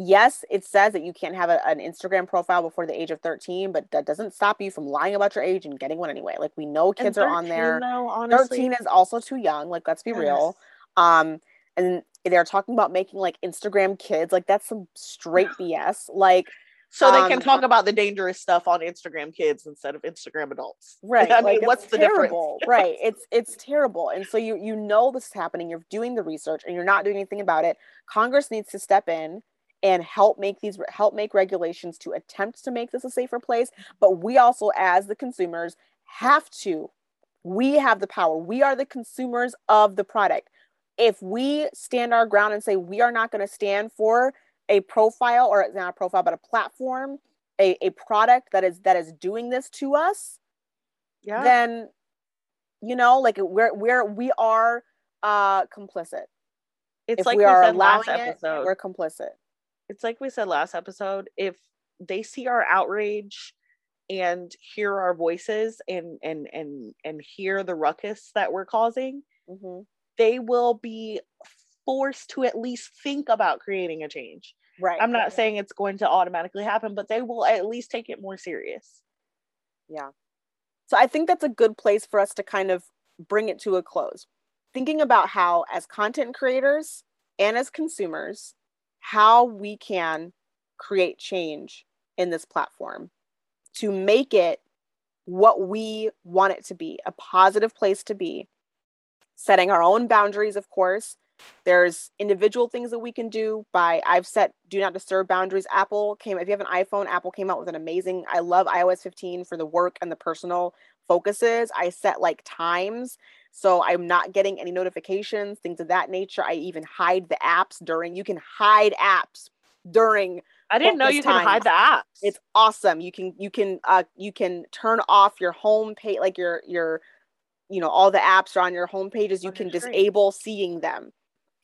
Yes, it says that you can't have a, an Instagram profile before the age of 13, but that doesn't stop you from lying about your age and getting one anyway. Like we know kids 13, are on there. Though, honestly, 13 is also too young. Like let's be yes. real. Um, and they're talking about making like Instagram kids. Like that's some straight BS. Like so they can talk um, about the dangerous stuff on Instagram kids instead of Instagram adults. Right. I mean, what's the terrible. difference? right. It's it's terrible. And so you you know this is happening, you're doing the research and you're not doing anything about it. Congress needs to step in and help make these help make regulations to attempt to make this a safer place, but we also as the consumers have to we have the power. We are the consumers of the product. If we stand our ground and say we are not going to stand for a profile or not a profile but a platform a, a product that is that is doing this to us yeah then you know like we're we're we are uh complicit it's if like we, are allowing it we're complicit it's like we said last episode if they see our outrage and hear our voices and and and and hear the ruckus that we're causing mm-hmm. they will be forced to at least think about creating a change. Right. I'm not saying it's going to automatically happen, but they will at least take it more serious. Yeah. So I think that's a good place for us to kind of bring it to a close. Thinking about how, as content creators and as consumers, how we can create change in this platform to make it what we want it to be a positive place to be, setting our own boundaries, of course. There's individual things that we can do by I've set do not disturb boundaries. Apple came if you have an iPhone, Apple came out with an amazing I love iOS 15 for the work and the personal focuses. I set like times so I'm not getting any notifications, things of that nature. I even hide the apps during you can hide apps during I didn't know you could hide the apps. It's awesome. You can you can uh you can turn off your home page like your your you know all the apps are on your home pages. You can disable seeing them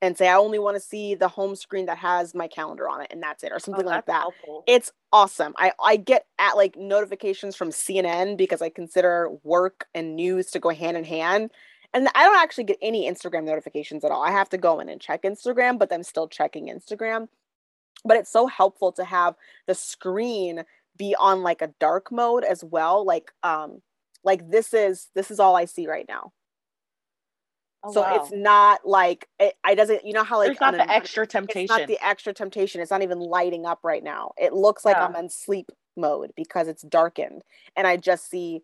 and say I only want to see the home screen that has my calendar on it and that's it or something oh, like that. Helpful. It's awesome. I I get at like notifications from CNN because I consider work and news to go hand in hand. And I don't actually get any Instagram notifications at all. I have to go in and check Instagram, but I'm still checking Instagram. But it's so helpful to have the screen be on like a dark mode as well. Like um like this is this is all i see right now. Oh, so wow. it's not like it i doesn't you know how like it's not the extra temptation it's not the extra temptation. It's not even lighting up right now. It looks like yeah. i'm in sleep mode because it's darkened and i just see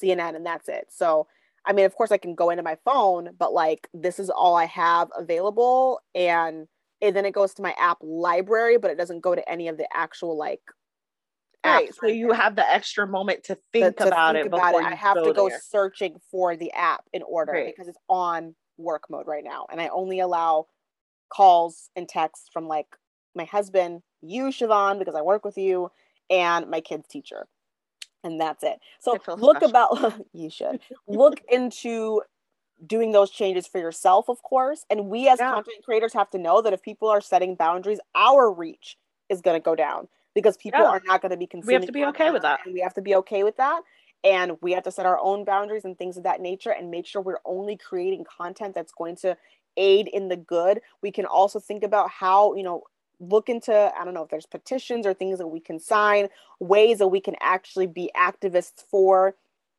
cnn and that's it. So i mean of course i can go into my phone but like this is all i have available and and then it goes to my app library, but it doesn't go to any of the actual like Right. So you have the extra moment to think to, to about think it about it. I have go to go there. searching for the app in order right. because it's on work mode right now. And I only allow calls and texts from like my husband, you, Siobhan, because I work with you, and my kid's teacher. And that's it. So look about you should look into doing those changes for yourself, of course. And we as yeah. content creators have to know that if people are setting boundaries, our reach is going to go down because people yeah. are not going to be consuming. We have to be okay with that. And we have to be okay with that. And we have to set our own boundaries and things of that nature and make sure we're only creating content that's going to aid in the good. We can also think about how, you know, look into, I don't know if there's petitions or things that we can sign, ways that we can actually be activists for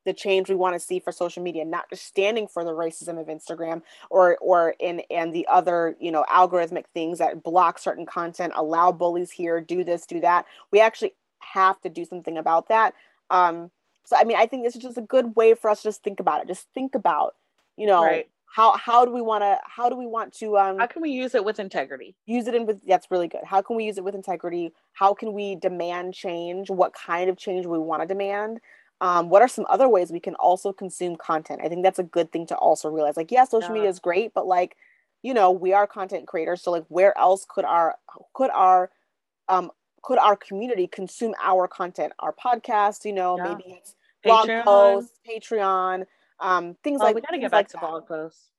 the change we want to see for social media not just standing for the racism of instagram or or in and the other you know algorithmic things that block certain content allow bullies here do this do that we actually have to do something about that um so i mean i think this is just a good way for us to just think about it just think about you know right. How how do we want to how do we want to um how can we use it with integrity? use it in with that's really good. How can we use it with integrity? How can we demand change? What kind of change we want to demand? Um, what are some other ways we can also consume content? I think that's a good thing to also realize. Like yeah social yeah. media is great but like you know we are content creators so like where else could our could our um could our community consume our content? Our podcast you know yeah. maybe it's blog patreon. posts patreon um things oh, like we gotta get back like to blog posts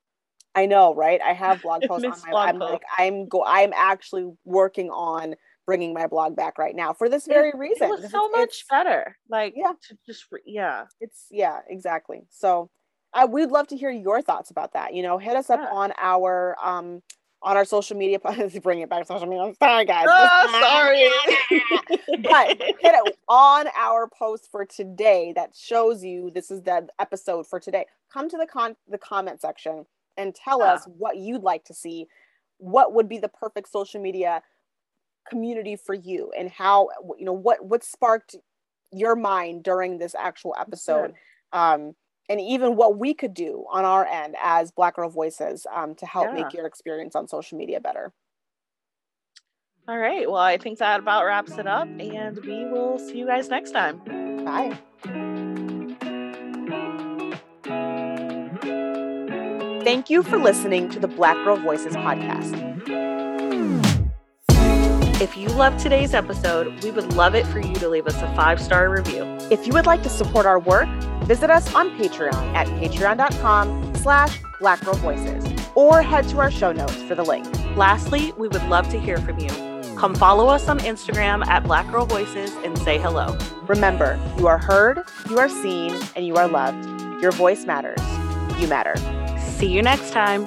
i know right i have blog posts on my blog i'm post. like i'm go i'm actually working on bringing my blog back right now for this very it, reason. It was so it's, much it's, better. Like, yeah, to just yeah, it's yeah, exactly. So, I we'd love to hear your thoughts about that. You know, hit us up yeah. on our um on our social media. bring it back social media. I'm sorry, guys. Oh, sorry. but hit it on our post for today that shows you this is the episode for today. Come to the con the comment section and tell yeah. us what you'd like to see. What would be the perfect social media community for you and how you know what what sparked your mind during this actual episode um and even what we could do on our end as black girl voices um, to help yeah. make your experience on social media better all right well i think that about wraps it up and we will see you guys next time bye Thank you for listening to the Black Girl Voices podcast. If you loved today's episode, we would love it for you to leave us a five star review. If you would like to support our work, visit us on Patreon at patreon.com slash blackgirlvoices or head to our show notes for the link. Lastly, we would love to hear from you. Come follow us on Instagram at Black Girl Voices and say hello. Remember, you are heard, you are seen, and you are loved. Your voice matters. You matter. See you next time.